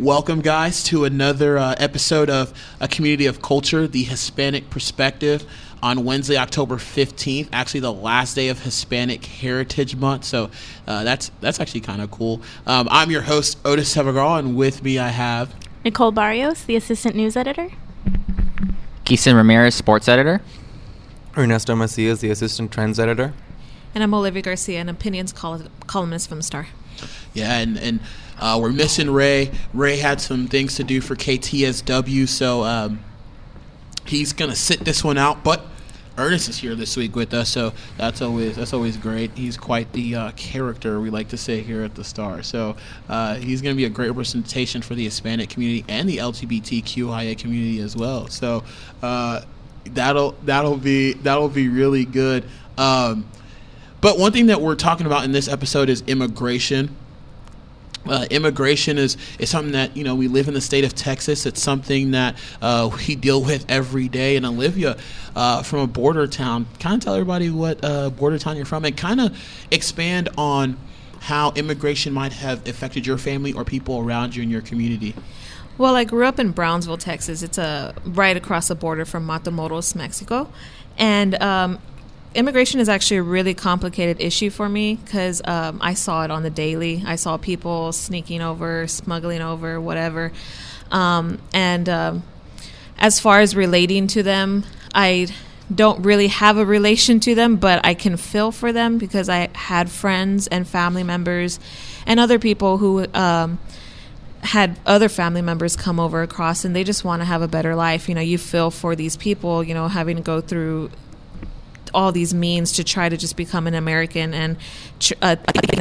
Welcome, guys, to another uh, episode of A Community of Culture, the Hispanic Perspective, on Wednesday, October 15th, actually the last day of Hispanic Heritage Month. So uh, that's that's actually kind of cool. Um, I'm your host, Otis Severgal, and with me I have Nicole Barrios, the assistant news editor. Quixem Ramirez, sports editor. Ernesto Macias, the assistant trends editor. And I'm Olivia Garcia, an opinions col- columnist from the Star. Yeah, and and uh, we're missing Ray. Ray had some things to do for KTSW, so um, he's gonna sit this one out. But Ernest is here this week with us, so that's always that's always great. He's quite the uh, character we like to say here at the Star. So uh, he's going to be a great representation for the Hispanic community and the LGBTQIA community as well. So uh, that'll that'll be that'll be really good. Um, but one thing that we're talking about in this episode is immigration. Uh, immigration is, is something that you know we live in the state of Texas. It's something that uh, we deal with every day. And Olivia, uh, from a border town, kind of tell everybody what uh, border town you're from, and kind of expand on how immigration might have affected your family or people around you in your community. Well, I grew up in Brownsville, Texas. It's a right across the border from Matamoros, Mexico, and um, immigration is actually a really complicated issue for me because um, I saw it on the daily. I saw people sneaking over, smuggling over, whatever. Um, and um, as far as relating to them, I don't really have a relation to them, but I can feel for them because I had friends and family members and other people who um, had other family members come over across and they just want to have a better life. You know, you feel for these people, you know, having to go through all these means to try to just become an American and uh,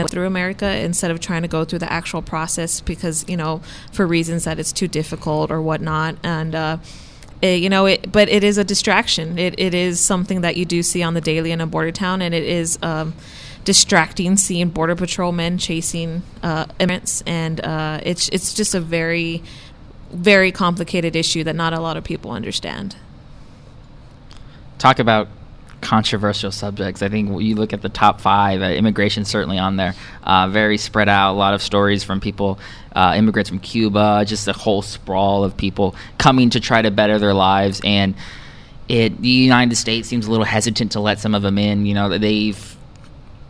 through America instead of trying to go through the actual process because you know for reasons that it's too difficult or whatnot and. Uh, it, you know, it, but it is a distraction. It, it is something that you do see on the daily in a border town, and it is um, distracting seeing border patrolmen chasing uh, immigrants, and uh, it's it's just a very, very complicated issue that not a lot of people understand. Talk about controversial subjects. I think you look at the top five, uh, immigration certainly on there. Uh, very spread out, a lot of stories from people, uh, immigrants from Cuba, just a whole sprawl of people coming to try to better their lives. And it, the United States seems a little hesitant to let some of them in. You know, they've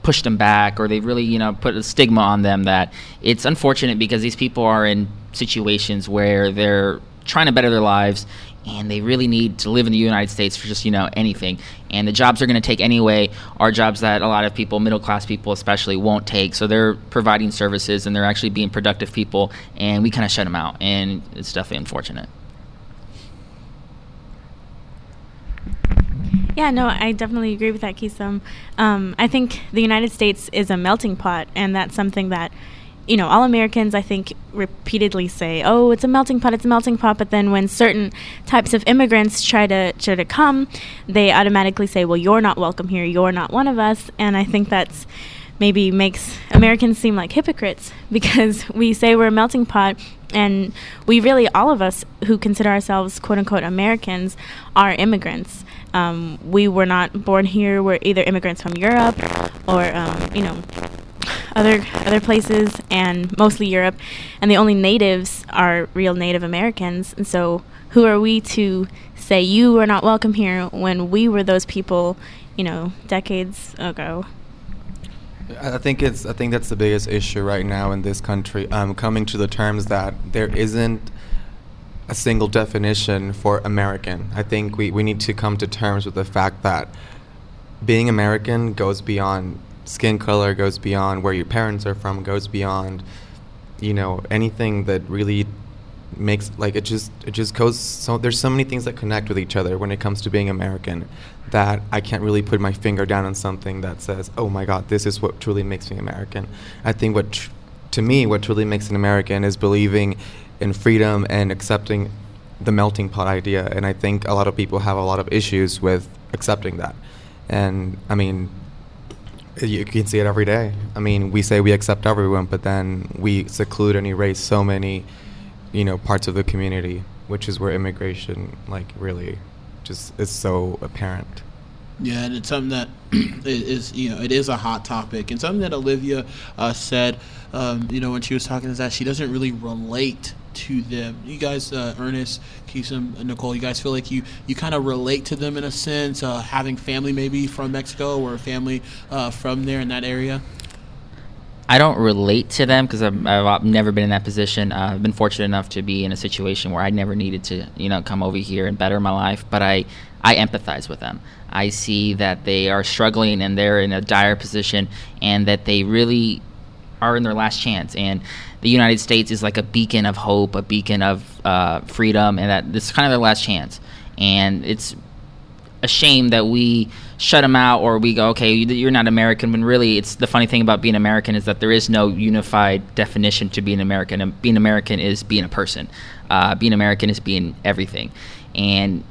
pushed them back or they've really, you know, put a stigma on them that it's unfortunate because these people are in situations where they're trying to better their lives and they really need to live in the United States for just you know anything. And the jobs they're going to take anyway are jobs that a lot of people, middle class people especially, won't take. So they're providing services and they're actually being productive people, and we kind of shut them out, and it's definitely unfortunate. Yeah, no, I definitely agree with that, Quixem. Um, I think the United States is a melting pot, and that's something that you know, all Americans, I think, repeatedly say, "Oh, it's a melting pot, it's a melting pot." But then, when certain types of immigrants try to try to come, they automatically say, "Well, you're not welcome here. You're not one of us." And I think that's maybe makes Americans seem like hypocrites because we say we're a melting pot, and we really, all of us who consider ourselves "quote unquote" Americans, are immigrants. Um, we were not born here. We're either immigrants from Europe or, um, you know, other other places and mostly Europe, and the only natives are real Native Americans. And so, who are we to say you are not welcome here when we were those people, you know, decades ago? I think it's. I think that's the biggest issue right now in this country. Um, coming to the terms that there isn't a single definition for American. I think we, we need to come to terms with the fact that being American goes beyond skin color goes beyond where your parents are from, goes beyond, you know, anything that really makes like it just it just goes so there's so many things that connect with each other when it comes to being American that I can't really put my finger down on something that says, "Oh my god, this is what truly makes me American." I think what tr- to me what truly makes an American is believing in freedom and accepting the melting pot idea and I think a lot of people have a lot of issues with accepting that. And I mean, you can see it every day. I mean, we say we accept everyone, but then we seclude and erase so many, you know, parts of the community, which is where immigration, like, really just is so apparent. Yeah, and it's something that is, you know, it is a hot topic, and something that Olivia uh, said, um, you know, when she was talking is that she doesn't really relate to them? You guys, uh, Ernest, Quixem, Nicole, you guys feel like you, you kind of relate to them in a sense, uh, having family maybe from Mexico or family uh, from there in that area? I don't relate to them because I've, I've, never been in that position. Uh, I've been fortunate enough to be in a situation where I never needed to, you know, come over here and better my life. But I, I empathize with them. I see that they are struggling and they're in a dire position, and that they really are in their last chance. And the United States is like a beacon of hope, a beacon of uh, freedom, and that this is kind of their last chance. And it's a shame that we shut them out or we go, okay, you're not American. When really, it's the funny thing about being American is that there is no unified definition to being American. And being American is being a person. Uh, being American is being everything. And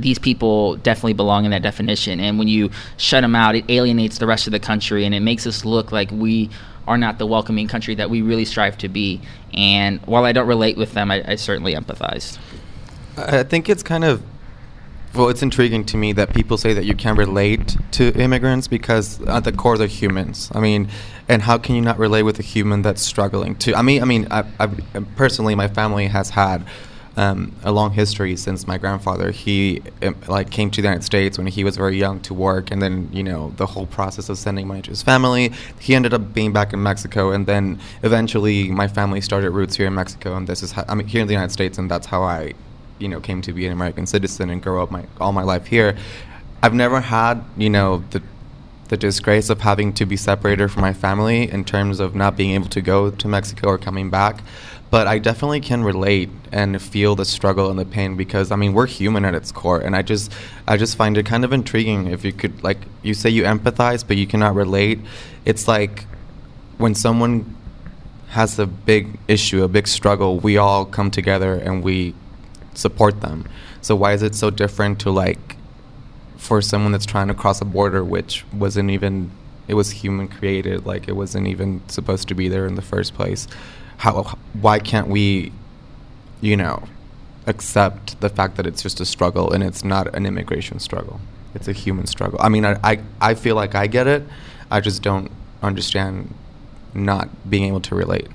these people definitely belong in that definition. And when you shut them out, it alienates the rest of the country and it makes us look like we are not the welcoming country that we really strive to be. And while I don't relate with them, I, I certainly empathize. I think it's kind of well, it's intriguing to me that people say that you can relate to immigrants because at the core they're humans. I mean, and how can you not relate with a human that's struggling to? I mean, I mean, I, I personally, my family has had um, a long history since my grandfather. He um, like came to the United States when he was very young to work, and then you know the whole process of sending money to his family. He ended up being back in Mexico, and then eventually my family started roots here in Mexico, and this is how, I mean here in the United States, and that's how I you know came to be an American citizen and grow up my all my life here. I've never had you know the the disgrace of having to be separated from my family in terms of not being able to go to Mexico or coming back. But I definitely can relate and feel the struggle and the pain because I mean we're human at its core, and I just I just find it kind of intriguing if you could like you say you empathize but you cannot relate. It's like when someone has a big issue, a big struggle, we all come together and we support them. So why is it so different to like for someone that's trying to cross a border which wasn't even it was human created like it wasn't even supposed to be there in the first place how why can't we you know accept the fact that it's just a struggle and it's not an immigration struggle it's a human struggle i mean i i, I feel like i get it i just don't understand not being able to relate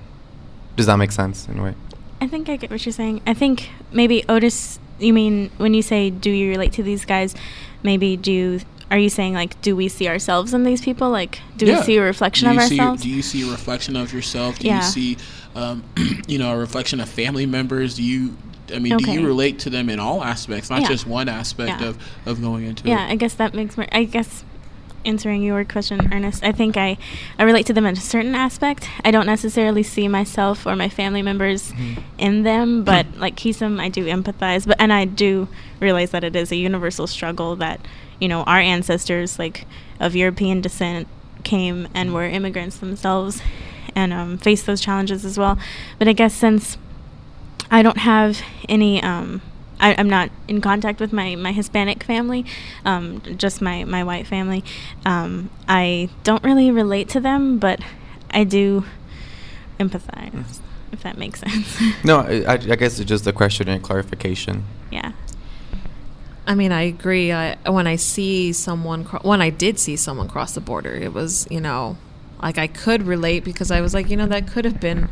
does that make sense in a way I think I get what you're saying. I think maybe Otis. You mean when you say do you relate to these guys? Maybe do you, are you saying like do we see ourselves in these people? Like do yeah. we see a reflection of ourselves? do you see a reflection of yourself? Do yeah. you see, um, you know, a reflection of family members? Do you I mean, okay. do you relate to them in all aspects, not yeah. just one aspect yeah. of, of going into yeah, it? Yeah, I guess that makes more. I guess answering your question, Ernest, I think I, I relate to them in a certain aspect. I don't necessarily see myself or my family members mm-hmm. in them, but like Quixem, I do empathize. But and I do realize that it is a universal struggle that you know our ancestors, like of European descent, came and were immigrants themselves, and um, faced those challenges as well. But I guess since I don't have any um, I, am not in contact with my, my Hispanic family, um, just my, my white family. Um, I don't really relate to them, but I do empathize, mm-hmm. if that makes sense. no, I, I, guess it's just a question and clarification. Yeah. I mean, I agree. I, when I see someone, cro- when I did see someone cross the border, it was, you know, like I could relate because I was like, you know, that could have been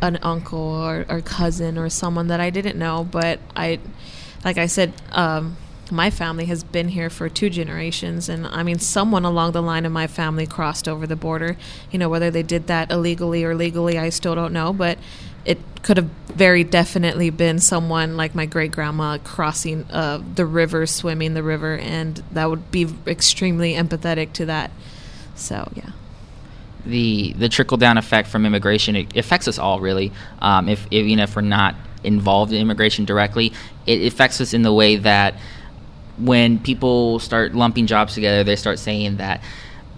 an uncle or, or cousin or someone that I didn't know. But I, like I said, um, my family has been here for two generations and i mean someone along the line of my family crossed over the border you know whether they did that illegally or legally i still don't know but it could have very definitely been someone like my great grandma crossing uh, the river swimming the river and that would be extremely empathetic to that so yeah the the trickle down effect from immigration it affects us all really. Um, if, if you know if we're not involved in immigration directly, it affects us in the way that when people start lumping jobs together, they start saying that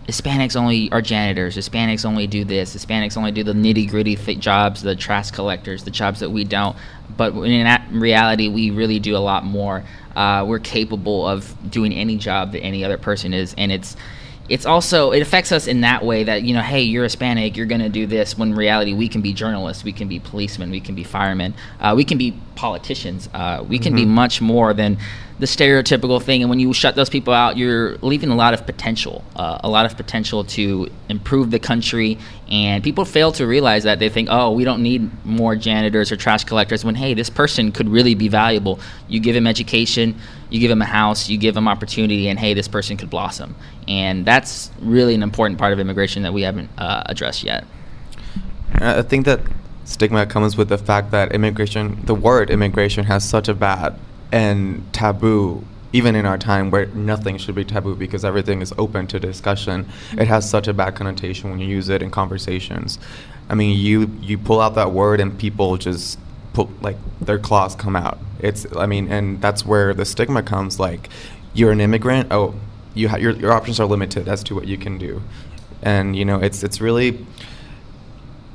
Hispanics only are janitors, Hispanics only do this, Hispanics only do the nitty gritty jobs, the trash collectors, the jobs that we don't. But in reality, we really do a lot more. Uh, we're capable of doing any job that any other person is, and it's it's also it affects us in that way that you know hey you're hispanic you're going to do this when in reality we can be journalists we can be policemen we can be firemen uh, we can be politicians uh, we can mm-hmm. be much more than the stereotypical thing. And when you shut those people out, you're leaving a lot of potential, uh, a lot of potential to improve the country. And people fail to realize that they think, oh, we don't need more janitors or trash collectors. When hey, this person could really be valuable. You give him education, you give them a house, you give them opportunity, and hey, this person could blossom. And that's really an important part of immigration that we haven't uh, addressed yet. I think that stigma comes with the fact that immigration, the word immigration, has such a bad and taboo even in our time where nothing should be taboo because everything is open to discussion it has such a bad connotation when you use it in conversations i mean you you pull out that word and people just pull like their claws come out it's i mean and that's where the stigma comes like you're an immigrant oh you ha- your, your options are limited as to what you can do and you know it's it's really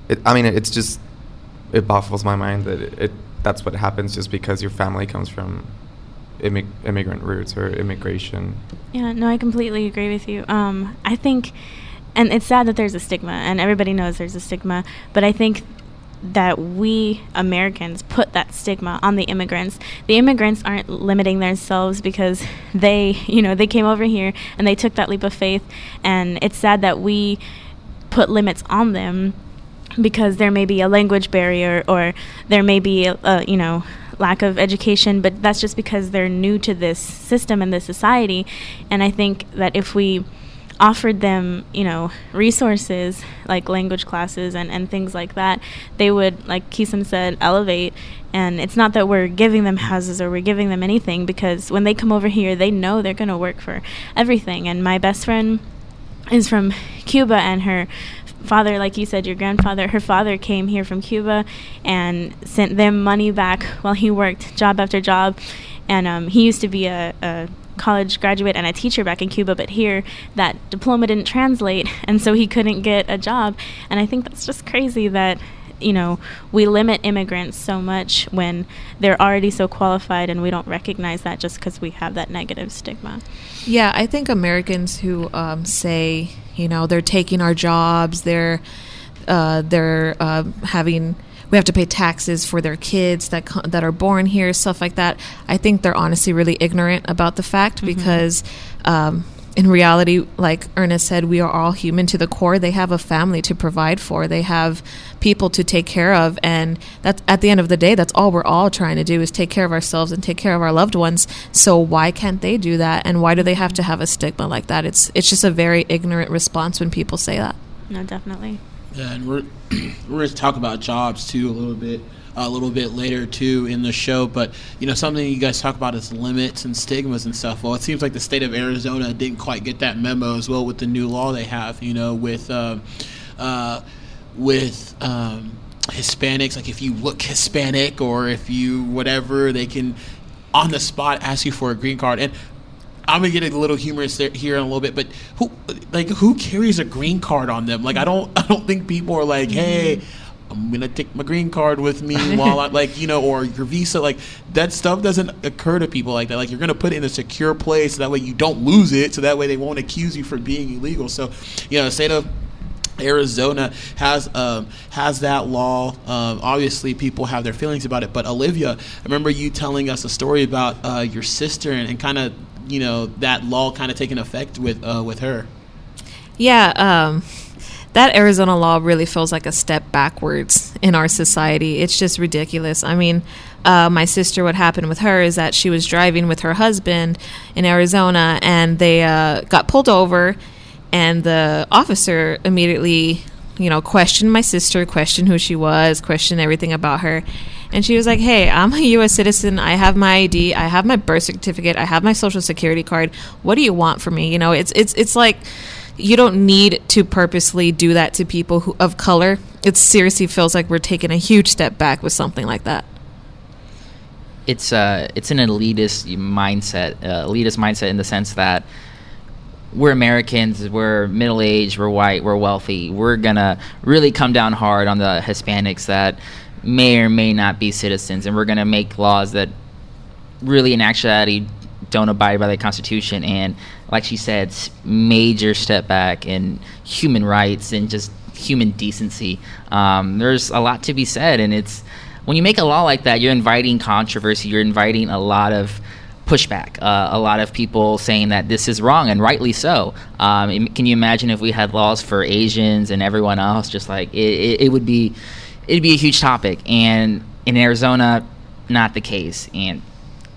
it, i mean it's just it baffles my mind that it, it that's what happens just because your family comes from immig- immigrant roots or immigration. Yeah, no, I completely agree with you. Um, I think, and it's sad that there's a stigma, and everybody knows there's a stigma, but I think that we Americans put that stigma on the immigrants. The immigrants aren't limiting themselves because they, you know, they came over here and they took that leap of faith, and it's sad that we put limits on them because there may be a language barrier or there may be a, a, you know lack of education but that's just because they're new to this system and this society and i think that if we offered them you know resources like language classes and, and things like that they would like Quixem said elevate and it's not that we're giving them houses or we're giving them anything because when they come over here they know they're going to work for everything and my best friend is from Cuba and her father, like you said, your grandfather, her father came here from Cuba and sent them money back while he worked job after job. And um, he used to be a, a college graduate and a teacher back in Cuba, but here that diploma didn't translate, and so he couldn't get a job. And I think that's just crazy that you know we limit immigrants so much when they're already so qualified, and we don't recognize that just because we have that negative stigma. Yeah, I think Americans who um, say you know they're taking our jobs, they're uh, they're uh, having we have to pay taxes for their kids that that are born here, stuff like that. I think they're honestly really ignorant about the fact mm-hmm. because. Um, in reality, like Ernest said, we are all human to the core. They have a family to provide for. They have people to take care of, and that's at the end of the day, that's all we're all trying to do is take care of ourselves and take care of our loved ones. So why can't they do that? And why do they have to have a stigma like that? It's it's just a very ignorant response when people say that. No, definitely. Yeah, and we're we're going to talk about jobs too a little bit a little bit later too in the show. But you know, something you guys talk about is limits and stigmas and stuff. Well, it seems like the state of Arizona didn't quite get that memo as well with the new law they have. You know, with uh, uh, with um, Hispanics, like if you look Hispanic or if you whatever, they can on the spot ask you for a green card and. I'm gonna get a little humorous here in a little bit, but who, like, who carries a green card on them? Like, I don't, I don't think people are like, hey, I'm gonna take my green card with me while I like you know, or your visa. Like that stuff doesn't occur to people like that. Like you're gonna put it in a secure place so that way you don't lose it. So that way they won't accuse you for being illegal. So, you know, state of Arizona has um, has that law. Um, obviously, people have their feelings about it. But Olivia, I remember you telling us a story about uh, your sister and, and kind of you know that law kind of taking effect with uh, with her. Yeah. Um that Arizona law really feels like a step backwards in our society. It's just ridiculous. I mean, uh, my sister, what happened with her is that she was driving with her husband in Arizona and they uh, got pulled over, and the officer immediately, you know, questioned my sister, questioned who she was, questioned everything about her. And she was like, Hey, I'm a US citizen. I have my ID. I have my birth certificate. I have my social security card. What do you want from me? You know, it's, it's, it's like, you don't need to purposely do that to people who, of color. It seriously feels like we're taking a huge step back with something like that. It's uh, it's an elitist mindset, uh, elitist mindset in the sense that we're Americans, we're middle aged, we're white, we're wealthy. We're gonna really come down hard on the Hispanics that may or may not be citizens, and we're gonna make laws that really, in actuality, don't abide by the Constitution. And like she said, major step back in human rights and just human decency. Um, there's a lot to be said, and it's when you make a law like that, you're inviting controversy. You're inviting a lot of pushback. Uh, a lot of people saying that this is wrong, and rightly so. Um, can you imagine if we had laws for Asians and everyone else? Just like it, it, it would be, it'd be a huge topic. And in Arizona, not the case, and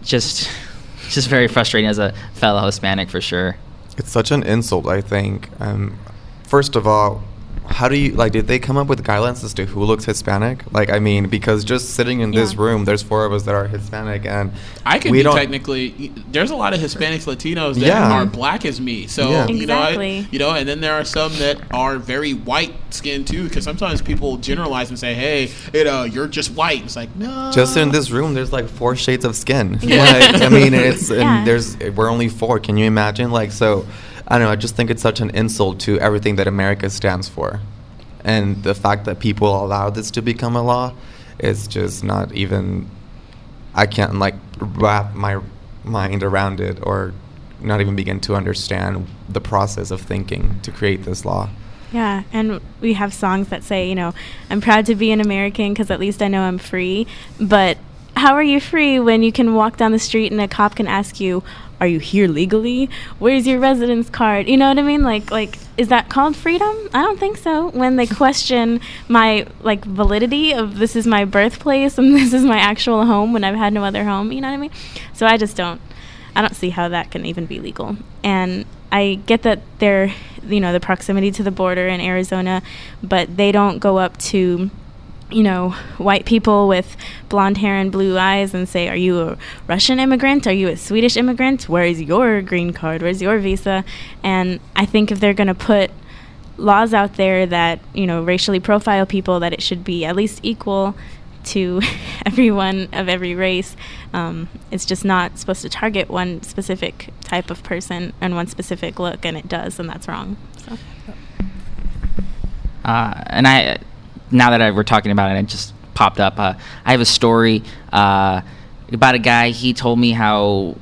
just, just very frustrating as a fellow Hispanic for sure. It's such an insult, I think. Um, first of all, how do you like did they come up with guidelines as to who looks hispanic like i mean because just sitting in this room there's four of us that are hispanic and I can we be don't technically. There's a lot of Hispanics, Latinos that Yeah. are black as me. So Yeah. you know, I, you know, and then there are some that are very white skinned too. Because sometimes people generalize and say, "Hey, you know, you're just white." It's like no. just in this room there's like four shades of skin Yeah. like, i mean it's and there's we're only four can you imagine like so i don't know i just think it's such an insult to everything that america stands for and the fact that people allow this to become a law is just not even i can't like wrap my mind around it or not even begin to understand the process of thinking to create this law Yeah, and we have songs that say, you know, I'm proud to be an American because at least I know I'm free. But how are you free when you can walk down the street and a cop can ask you, "Are you here legally? Where's your residence card?" You know what I mean? Like, like is that called freedom? I don't think so. When they question my like validity of this is my birthplace and this is my actual home when I've had no other home. You know what I mean? So I just don't. I don't see how that can even be legal. And I get that they're, you know, the proximity to the border in Arizona, but they don't go up to, you know, white people with blonde hair and blue eyes and say, Are you a Russian immigrant? Are you a Swedish immigrant? Where's your green card? Where's your visa? And I think if they're going to put laws out there that, you know, racially profile people, that it should be at least equal to everyone of every race. Um, it's just not supposed to target one specific type of person and one specific look, and it does, and that's wrong. So. Uh, and I, now that I, we're talking about it, it just popped up. Uh, I have a story uh, about a guy. He told me how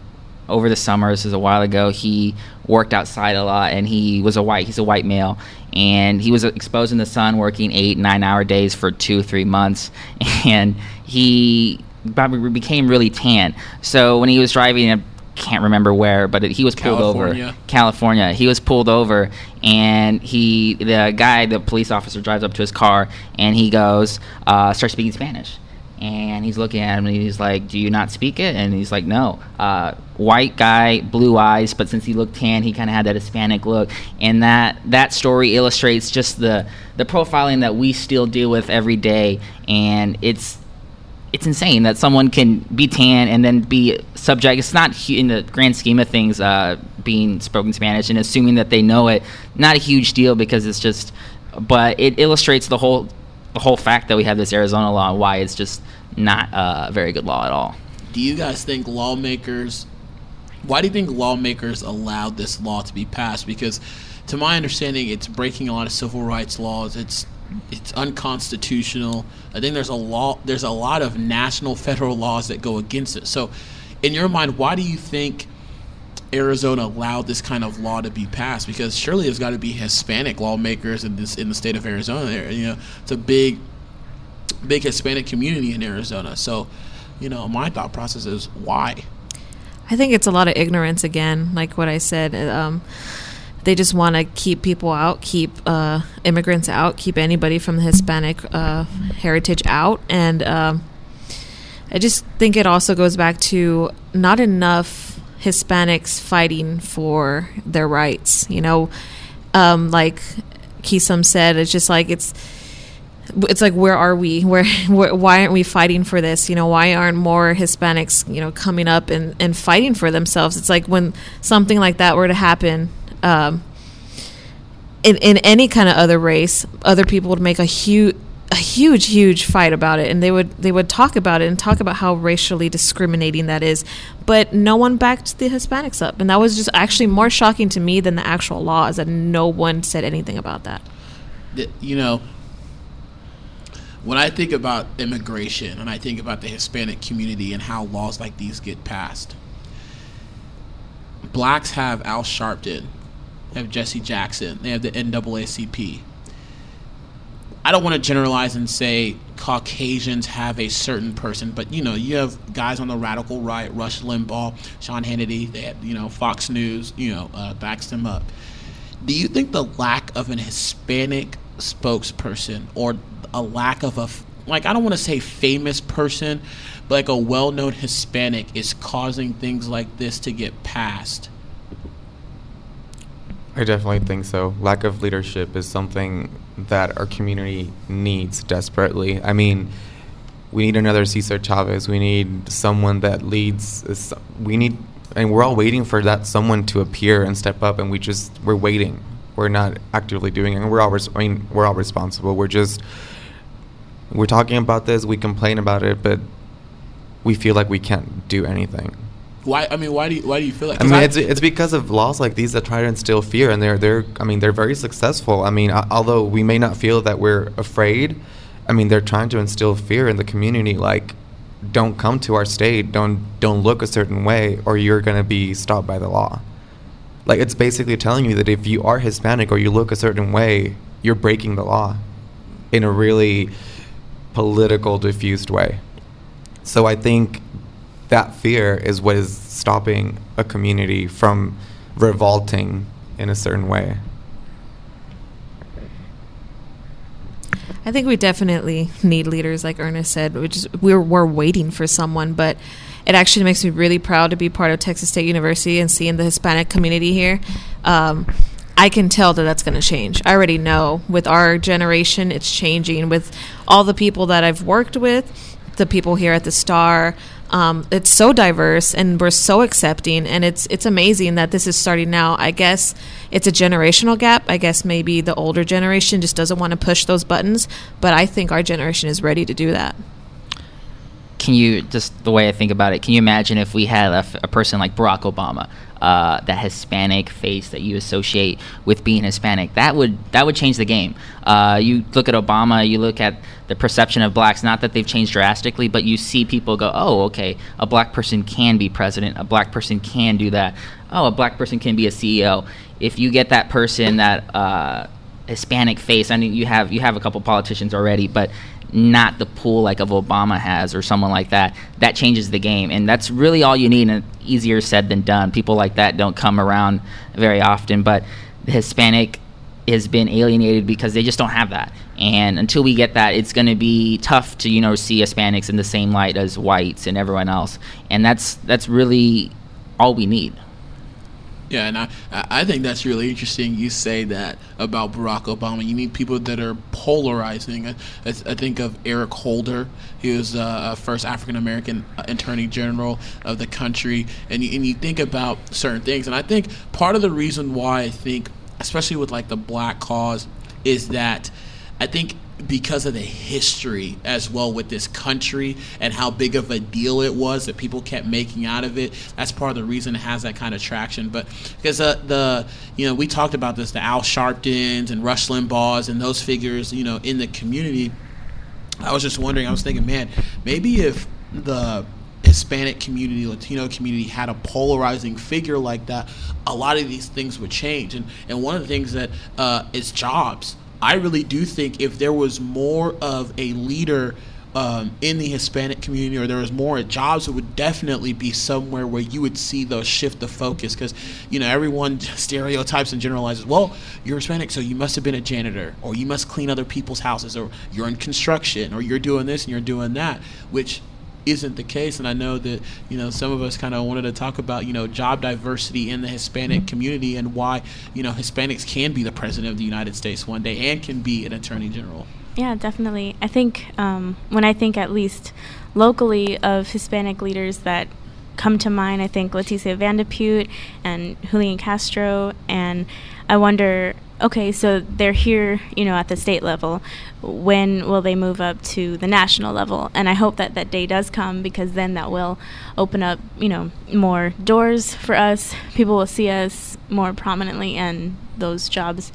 over the summer, this is a while ago, he worked outside a lot, and he was a white. He's a white male, and he was exposed in the sun, working eight, nine hour days for two, three months, and he became really tan. So when he was driving, can't remember where, but it, he was pulled California. over. California. He was pulled over, and he, the guy, the police officer, drives up to his car, and he goes, uh, starts speaking Spanish, and he's looking at him, and he's like, "Do you not speak it?" And he's like, "No." Uh, white guy, blue eyes, but since he looked tan, he kind of had that Hispanic look, and that that story illustrates just the the profiling that we still deal with every day, and it's it's insane that someone can be tan and then be subject. It's not in the grand scheme of things uh, being spoken Spanish and assuming that they know it. Not a huge deal because it's just, but it illustrates the whole the whole fact that we have this Arizona law and why it's just not a very good law at all. Do you guys think lawmakers? Why do you think lawmakers allowed this law to be passed? Because, to my understanding, it's breaking a lot of civil rights laws. It's it's unconstitutional. I think there's a law. There's a lot of national federal laws that go against it. So, in your mind, why do you think Arizona allowed this kind of law to be passed? Because surely there's got to be Hispanic lawmakers in this in the state of Arizona. There, you know, it's a big big Hispanic community in Arizona. So, you know, my thought process is why. I think it's a lot of ignorance again, like what I said. Um, they just want to keep people out, keep uh, immigrants out, keep anybody from the Hispanic uh, heritage out. And um, I just think it also goes back to not enough Hispanics fighting for their rights. You know, um, like Quixem said, it's just like it's it's like where are we where, where why aren't we fighting for this you know why aren't more hispanics you know coming up and, and fighting for themselves it's like when something like that were to happen um, in, in any kind of other race other people would make a huge a huge huge fight about it. And they would they would talk about it and talk about how racially discriminating that is. But no one backed the hispanics up. And that was just actually more shocking to me than the actual law is that no one said anything about that. Th- You know, when I think about immigration and I think about the Hispanic community and how laws like these get passed, blacks have Al Sharpton, they have Jesse Jackson, they have the NAACP. I don't want to generalize and say Caucasians have a certain person, but you know, you have guys on the radical right, Rush Limbaugh, Sean Hannity, they have, you know, Fox News, you know, uh, backs them up. Do you think the lack of an Hispanic spokesperson or a lack of a like I don't want to say famous person, but like a well-known Hispanic is causing things like this to get passed? I definitely think so. Lack of leadership is something that our community needs desperately. I mean, we need another Cesar Chavez. We need someone that leads. We need, and we're all waiting for that someone to appear and step up, and we just we're waiting. We're not actively doing it, we're all. Res- I mean, we're all responsible. We're just we're talking about this. We complain about it, but we feel like we can't do anything. Why? I mean, why do you, why do you feel like? I mean, I, it's it's because of laws like these that try to instill fear, and they're they're I mean they're very successful. I mean, uh, although we may not feel that we're afraid, I mean they're trying to instill fear in the community. Like, don't come to our state. Don't don't look a certain way, or you're going to be stopped by the law. Like it's basically telling you that if you are Hispanic or you look a certain way, you're breaking the law, in a really political, diffused way. So I think that fear is what is stopping a community from revolting in a certain way. I think we definitely need leaders, like Ernest said. We just we're we're waiting for someone, but it actually makes me really proud to be part of Texas State University and seeing the Hispanic community here. Um, I can tell that that's going to change. I already know with our generation, it's changing. With all the people that I've worked with, the people here at the Star, um, it's so diverse and we're so accepting, and it's it's amazing that this is starting now. I guess it's a generational gap. I guess maybe the older generation just doesn't want to push those buttons, but I think our generation is ready to do that. Can you just the way I think about it? Can you imagine if we had a, a person like Barack Obama, uh, that Hispanic face that you associate with being Hispanic? That would that would change the game. Uh, you look at Obama, you look at the perception of blacks. Not that they've changed drastically, but you see people go, "Oh, okay, a black person can be president. A black person can do that. Oh, a black person can be a CEO." If you get that person that uh, Hispanic face, I mean, you have you have a couple politicians already, but not the pool like of Obama has or someone like that, that changes the game. And that's really all you need. And easier said than done. People like that don't come around very often. But the Hispanic has been alienated because they just don't have that. And until we get that, it's going to be tough to you know see Hispanics in the same light as whites and everyone else. And that's that's really all we need. Yeah, and I, I think that's really interesting. You say that about Barack Obama. You need people that are polarizing. I, I think of Eric Holder. He was uh, first African American Attorney General of the country, and you, and you think about certain things. And I think part of the reason why I think, especially with like the black cause, is that I think because of the history as well with this country and how big of a deal it was that people kept making out of it. That's part of the reason it has that kind of traction. But because uh, the you know we talked about this, the Al Sharptons and Rush Limbaughs and those figures, you know, in the community. I was just wondering. I was thinking, man, maybe if the Hispanic community, Latino community had a polarizing figure like that, a lot of these things would change. And and one of the things that uh, is jobs I really do think if there was more of a leader um, in the Hispanic community or there was more at jobs, it would definitely be somewhere where you would see the shift the focus because, you know, everyone stereotypes and generalizes, well, you're Hispanic, so you must have been a janitor or you must clean other people's houses or you're in construction or you're doing this and you're doing that, which isn't the case and i know that you know some of us kind of wanted to talk about you know job diversity in the hispanic mm-hmm. community and why you know hispanics can be the president of the united states one day and can be an attorney general yeah definitely i think um, when i think at least locally of hispanic leaders that come to mind i think leticia van de putte and julian castro and i wonder okay, so they're here, you know, at the state level. When will they move up to the national level? And I hope that that day does come because then that will open up, you know, more doors for us. People will see us more prominently, and those jobs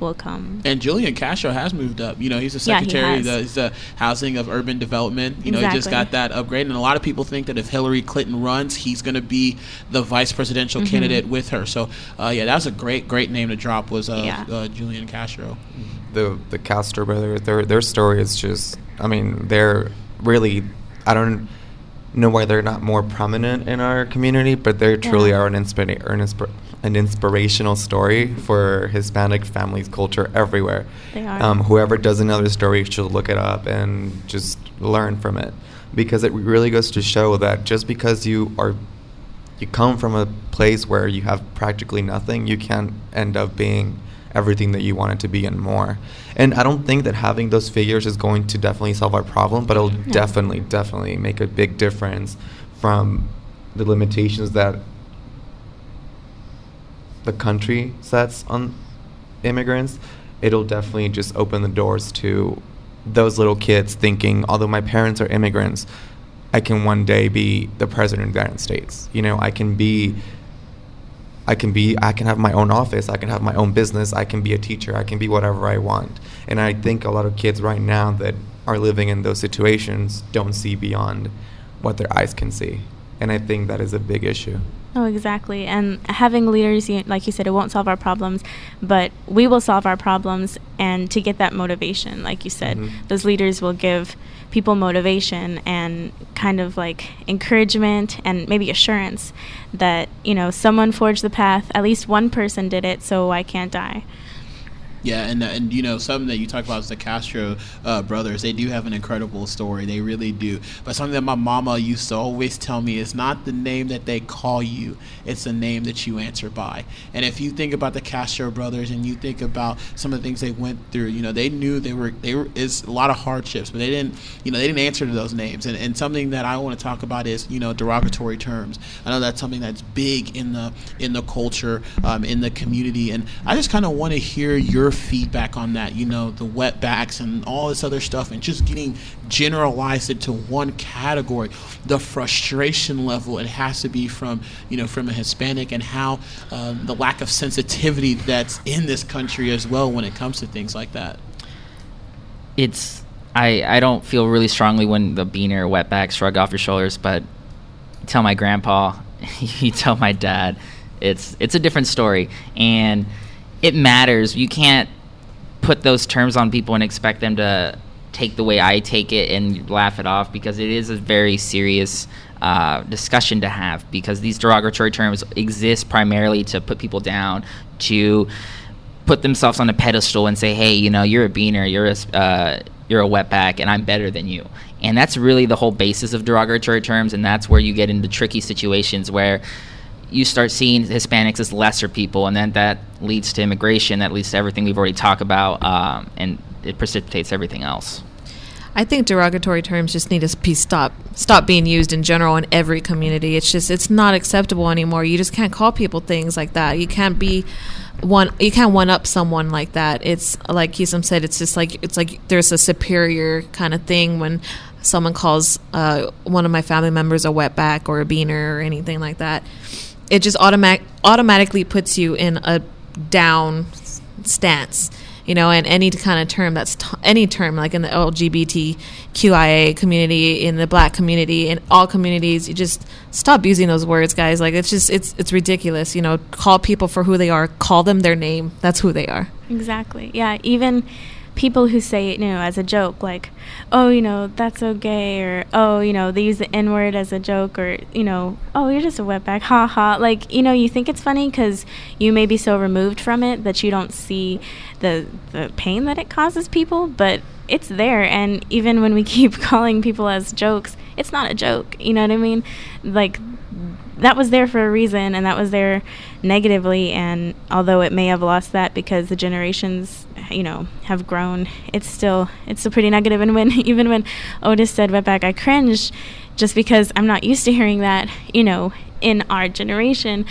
will come. And Julian Castro has moved up. You know, he's the Yeah, he secretary of the, he's the housing of urban development. You know, he just got that upgrade. And a lot of people think that if Hillary Clinton runs, he's going to be the vice presidential Mm-hmm. candidate with her. So, uh, yeah, that was a great, great name to drop was uh, Yeah. uh, Julian Castro. the the Castro brothers, their their story is just. I mean, they're really. I don't know why they're not more prominent in our community, but they truly Yeah. are an inspira- an, inspir- an inspirational story for Hispanic families, culture everywhere. They are. Um, whoever does another story should look it up and just learn from it, because it really goes to show that just because you are you come from a place where you have practically nothing, you can end up being everything that you want it to be and more. And I don't think that having those figures is going to definitely solve our problem, but it'll No. definitely, definitely make a big difference from the limitations that the country sets on immigrants. It'll definitely just open the doors to those little kids thinking, although my parents are immigrants, I can one day be the president of the United States. You know, I can be I can be I can have my own office, I can have my own business, I can be a teacher, I can be whatever I want. And I think a lot of kids right now that are living in those situations don't see beyond what their eyes can see. And I think that is a big issue. Oh, exactly. And having leaders, like you said, it won't solve our problems, but we will solve our problems. And to get that motivation, like you said, Mhm. those leaders will give people motivation and kind of like encouragement and maybe assurance that, you know, someone forged the path, at least one person did it, so I can't die. Yeah, and and you know something that you talk about is the Castro uh, brothers. They do have an incredible story. They really do. But something that my mama used to always tell me is not the name that they call you; it's the name that you answer by. And if you think about the Castro brothers and you think about some of the things they went through, you know they knew they were they were is a lot of hardships, but they didn't you know they didn't answer to those names. And and something that I want to talk about is you know derogatory terms. I know that's something that's big in the in the culture um, in the community, and I just kind of want to hear your feedback on that. You know, the wetbacks and all this other stuff, and just getting generalized into one category. The frustration level it has to be from you know from a Hispanic, and how um, the lack of sensitivity that's in this country as well when it comes to things like that. it's I I don't feel really strongly when the beaner wetback shrug off your shoulders, but tell my grandpa, you tell my dad, it's it's a different story, and it matters. You can't put those terms on people and expect them to take the way I take it and laugh it off because it is a very serious uh, discussion to have because these derogatory terms exist primarily to put people down to put themselves on a pedestal and say, "Hey, you know, you're a beaner, you're a uh, you're a wetback, and I'm better than you." And that's really the whole basis of derogatory terms, and that's where you get into tricky situations where you start seeing Hispanics as lesser people, and then that leads to immigration, that leads to everything we've already talked about, um, and it precipitates everything else. I think derogatory terms just need to be stop stop being used in general in every community. It's just it's not acceptable anymore. You just can't call people things like that. You can't be one you can't one up someone like that. It's like Quixem said, it's just like it's like there's a superior kind of thing when someone calls uh, one of my family members a wetback or a beaner or anything like that. It just automatic automatically puts you in a down stance you know, and any kind of term that's t- any term like in the LGBTQIA community, in the Black community, in all communities, you just stop using those words, guys. Like it's just it's it's ridiculous. You know, call people for who they are. Call them their name. That's who they are. Exactly. Yeah. Even people who say it, you know, as a joke, like, "Oh, you know, that's so gay," or "Oh, you know, they use the N word as a joke," or you know, "Oh, you're just a wetback," ha ha. Like, you know, you think it's funny because you may be so removed from it that you don't see the the pain that it causes people, but it's there. And even when we keep calling people as jokes, it's not a joke. You know what I mean? Like that was there for a reason and that was there negatively and although it may have lost that because the generations you know have grown it's still it's still pretty negative. And when even when otis said wetback i cringed just because i'm not used to hearing that you know in our generation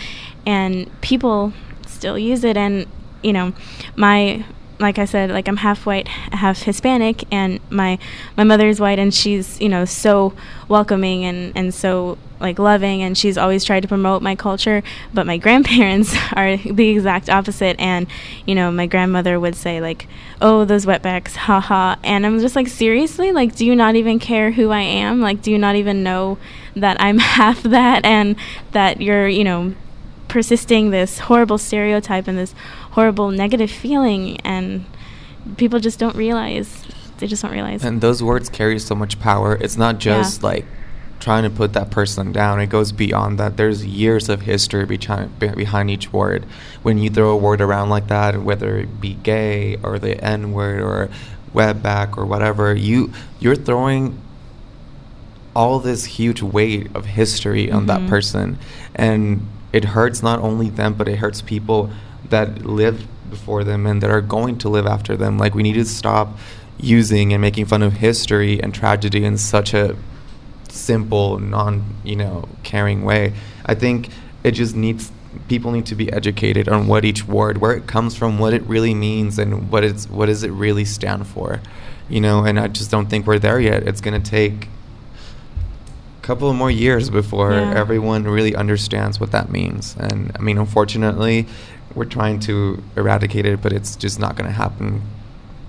and people still use it. And you know my like I said, like I'm half white, half Hispanic, and my my mother's white, and she's you know so welcoming and and so like loving, and she's always tried to promote my culture. But my grandparents are the exact opposite, and you know my grandmother would say like, "Oh, those wetbacks, haha," and I'm just like, seriously, like, do you not even care who I am? Like, do you not even know that I'm half that, and that you're you know persisting this horrible stereotype and this horrible negative feeling and people just don't realize they just don't realize And those words carry so much power. It's not just Yeah. like trying to put that person down. It goes beyond that. There's years of history behind behind each word. When you throw a word around like that, whether it be gay or the N word or wetback or whatever, you you're throwing all this huge weight of history on that Mhm. person and it hurts not only them but it hurts people that lived before them and that are going to live after them like we need to stop using and making fun of history and tragedy in such a simple non you know caring way i think it just needs people need to be educated on what each word where it comes from what it really means and what it's what does it really stand for you know and i just don't think we're there yet it's going to take a couple of more years before Yeah. everyone really understands what that means. And I mean, unfortunately, we're trying to eradicate it, but it's just not going to happen.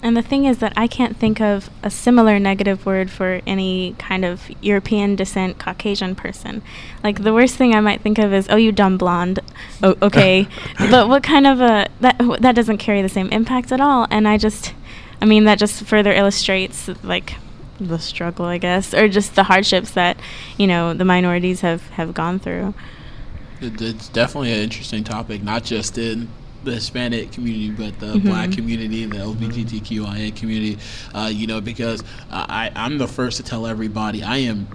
And the thing is that I can't think of a similar negative word for any kind of European descent Caucasian person. Like the worst thing I might think of is, "Oh, you dumb blonde." Oh, okay, but what kind of a that that doesn't carry the same impact at all. And I just, I mean, that just further illustrates like the struggle, I guess, or just the hardships that you know the minorities have have gone through. It, it's definitely an interesting topic, not just in the Hispanic community, but the Mhm. Black community, the LGBTQIA community. Uh, you know, because I, I'm the first to tell everybody I am,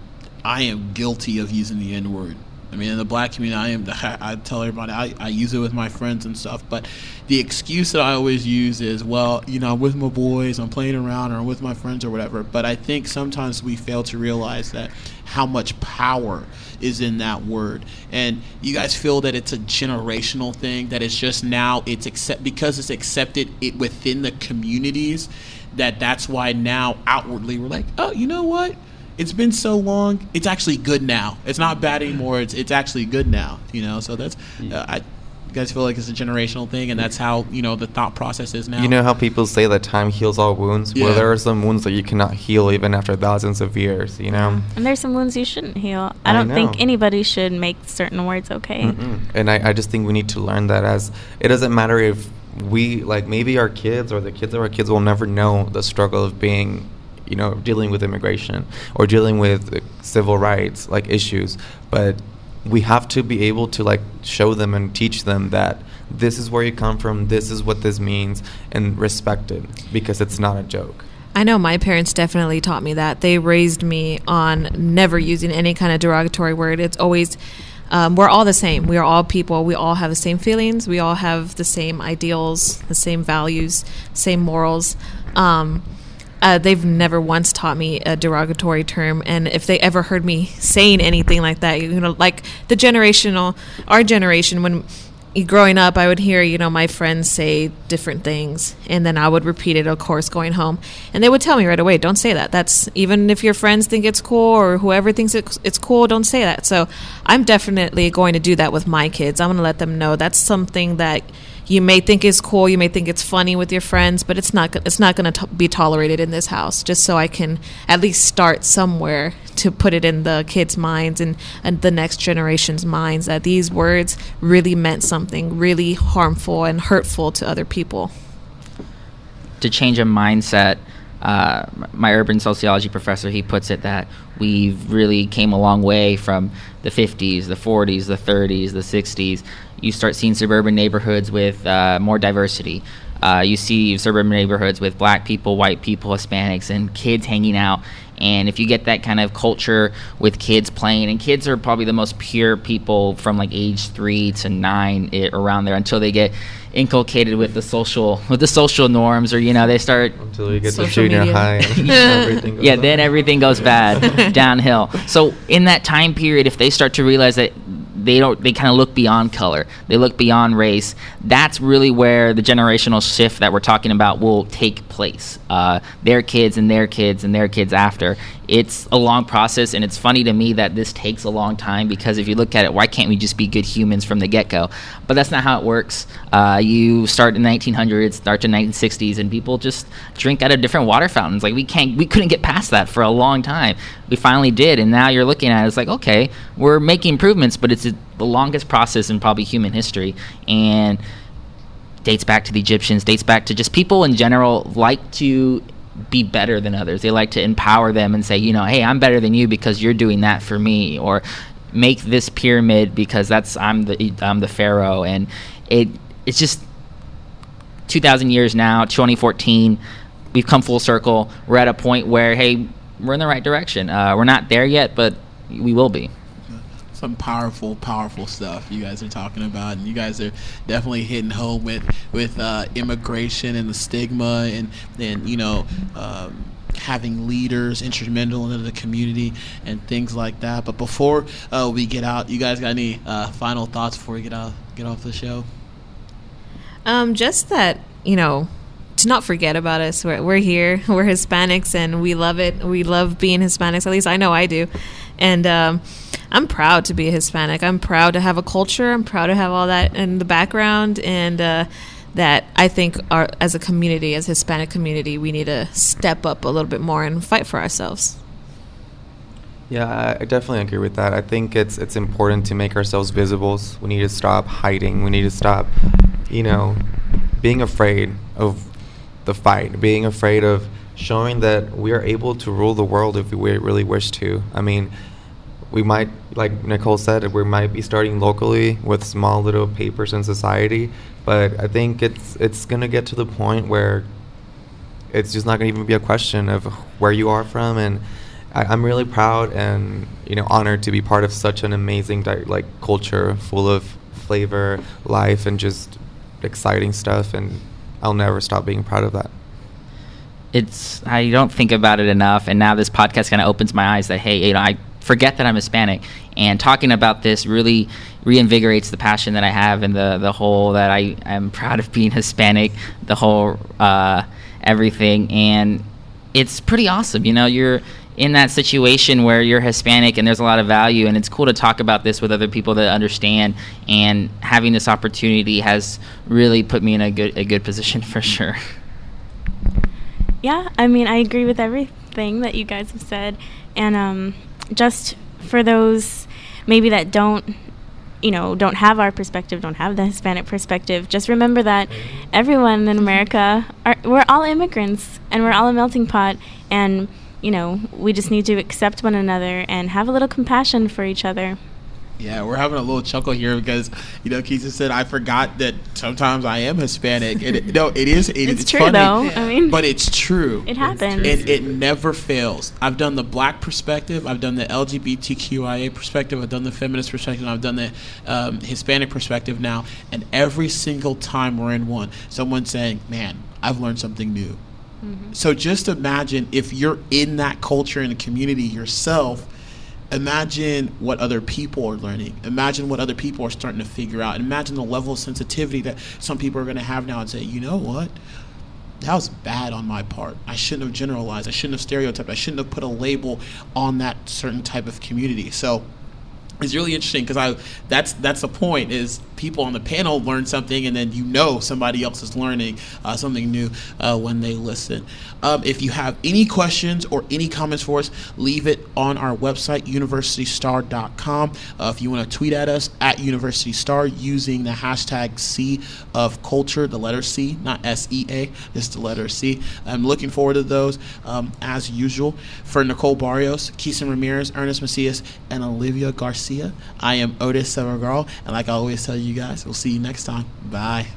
I am guilty of using the N word. I mean, in the black community, I am. I tell everybody I, I use it with my friends and stuff. But the excuse that I always use is, well, you know, I'm with my boys, I'm playing around, or I'm with my friends, or whatever. But I think sometimes we fail to realize that how much power is in that word. And you guys feel that it's a generational thing, that it's just now it's accept because it's accepted it within the communities. That that's why now outwardly we're like, oh, you know what? It's been so long. It's actually good now. It's not bad anymore. It's it's actually good now. You know. So that's uh, I. You guys feel like it's a generational thing, and that's how you know the thought process is now. You know how people say that time heals all wounds? Yeah. Well, there are some wounds that you cannot heal even after thousands of years, you know? And there's some wounds you shouldn't heal. I I don't think anybody should make certain words okay. Mm-mm. And I, I just think we need to learn that as it doesn't matter if we, like, maybe our kids or the kids of our kids will never know the struggle of being, you know, dealing with immigration or dealing with civil rights, like, issues. But we have to be able to, like, show them and teach them that this is where you come from, this is what this means, and respect it because it's not a joke. I know my parents definitely taught me that. They raised me on never using any kind of derogatory word. It's always, um, we're all the same. We are all people. We all have the same feelings. We all have the same ideals, the same values, same morals. Um, uh, they've never once taught me a derogatory term, and if they ever heard me saying anything like that, you know, like the generational, our generation, when growing up, I would hear, you know, my friends say different things, and then I would repeat it, of course, going home. And they would tell me right away, don't say that. That's even if your friends think it's cool or whoever thinks it's, it's cool, don't say that. So I'm definitely going to do that with my kids. I'm going to let them know that's something that you may think is cool, you may think it's funny with your friends, but it's not. It's not going to be tolerated in this house. Just so I can at least start somewhere to put it in the kids' minds and, and the next generation's minds that these words really meant something really harmful and hurtful to other people. to change a mindset. Uh, my urban sociology professor he puts it that we've really came a long way from the 50s, the 40s, the 30s, the 60s. You start seeing suburban neighborhoods with uh, more diversity. Uh, you see suburban neighborhoods with black people, white people, Hispanics, and kids hanging out. And if you get that kind of culture with kids playing, and kids are probably the most pure people from like age three to nine i around there until they get inculcated with the social with the social norms, or you know they start Until you get to Social junior media. high. everything goes yeah, up. then everything goes bad downhill. So in that time period, if they start to realize that they don't they kind of look beyond color. They look beyond race. That's really where the generational shift that we're talking about will take place. Uh, their kids and their kids and their kids after it's a long process and it's funny to me that this takes a long time because if you look at it why can't we just be good humans from the get-go? But that's not how it works. Uh, you start in the 1900s start to 1960s and people just drink out of different water fountains. Like we can't we couldn't get past that for a long time. We finally did and now you're looking at it it's like okay we're making improvements but it's the longest process in probably human history and dates back to the egyptians dates back to just people in general like to be better than others. They like to empower them and say, you know, hey, I'm better than you because you're doing that for me, or make this pyramid because that's I'm the I'm the pharaoh, and it it's just 2,000 years now, 2014. We've come full circle. We're at a point where hey, we're in the right direction. Uh, we're not there yet, but we will be some powerful, powerful stuff you guys are talking about, and you guys are definitely hitting home with with uh, immigration and the stigma, and and you know. Um, having leaders instrumental in the community and things like that. But before uh, we get out, you guys got any uh, final thoughts before we get out get off the show? Um, just that you know to not forget about us. We're, we're here. We're Hispanics, and we love it. We love being Hispanics. At least I know I do. And um, I'm proud to be a Hispanic. I'm proud to have a culture. I'm proud to have all that in the background, and uh, that I think our as a community, as Hispanic community, we need to step up a little bit more and fight for ourselves. Yeah, I definitely agree with that. I think it's it's important to make ourselves visible. We need to stop hiding. We need to stop, you know, being afraid of the fight, being afraid of showing that we are able to rule the world if we really wish to. I mean, we might, like Nicole said, we might be starting locally with small little papers in society, but I think it's it's gonna get to the point where it's just not gonna even be a question of where you are from, and I, am really proud and you know honored to be part of such an amazing di- like culture full of flavor, life, and just exciting stuff, and I'll never stop being proud of that. It's I don't think about it enough, and now this podcast kind of opens my eyes that hey, you know, I forget that I'm Hispanic. And talking about this really reinvigorates the passion that I have and the, the whole that I am proud of being Hispanic, the whole uh, everything. And it's pretty awesome. You know, you're in that situation where you're Hispanic and there's a lot of value, and it's cool to talk about this with other people that understand. And having this opportunity has really put me in a good a good position for sure. Yeah, I mean, I agree with everything that you guys have said, and um, just for those maybe that don't you know don't have our perspective don't have the hispanic perspective just remember that everyone in america are we're all immigrants and we're all a melting pot and you know we just need to accept one another and have a little compassion for each other yeah, we're having a little chuckle here because you know Keisha said I forgot that sometimes I am Hispanic. And it, no, it is. It, it's, it's, true funny, though. I mean, but it's true. It happens. It, it never fails. I've done the black perspective. I've done the LGBTQIA perspective. I've done the feminist perspective. I've done the um, Hispanic perspective now. And every single time we're in one, someone's saying, "Man, I've learned something new." Mm-hmm. So just imagine if you're in that culture and the community yourself imagine what other people are learning. Imagine what other people are starting to figure out. Imagine the level of sensitivity that some people are going to have now and say, you know what? That was bad on my part. I shouldn't have generalized. I shouldn't have stereotyped. I shouldn't have put a label on that certain type of community. So, it's really interesting because I that's that's the point is people on the panel learn something and then you know somebody else is learning uh, something new uh, when they listen. Um, if you have any questions or any comments for us, leave it on our website universitystar.com. Uh, if you want to tweet at us at universitystar using the hashtag C of culture, the letter C, not S E A, just the letter C. I'm looking forward to those um, as usual. For Nicole Barrios, Keeson Ramirez, Ernest Macias, and Olivia Garcia. I am Otis Severgirl, and like I always tell you guys, we'll see you next time. Bye.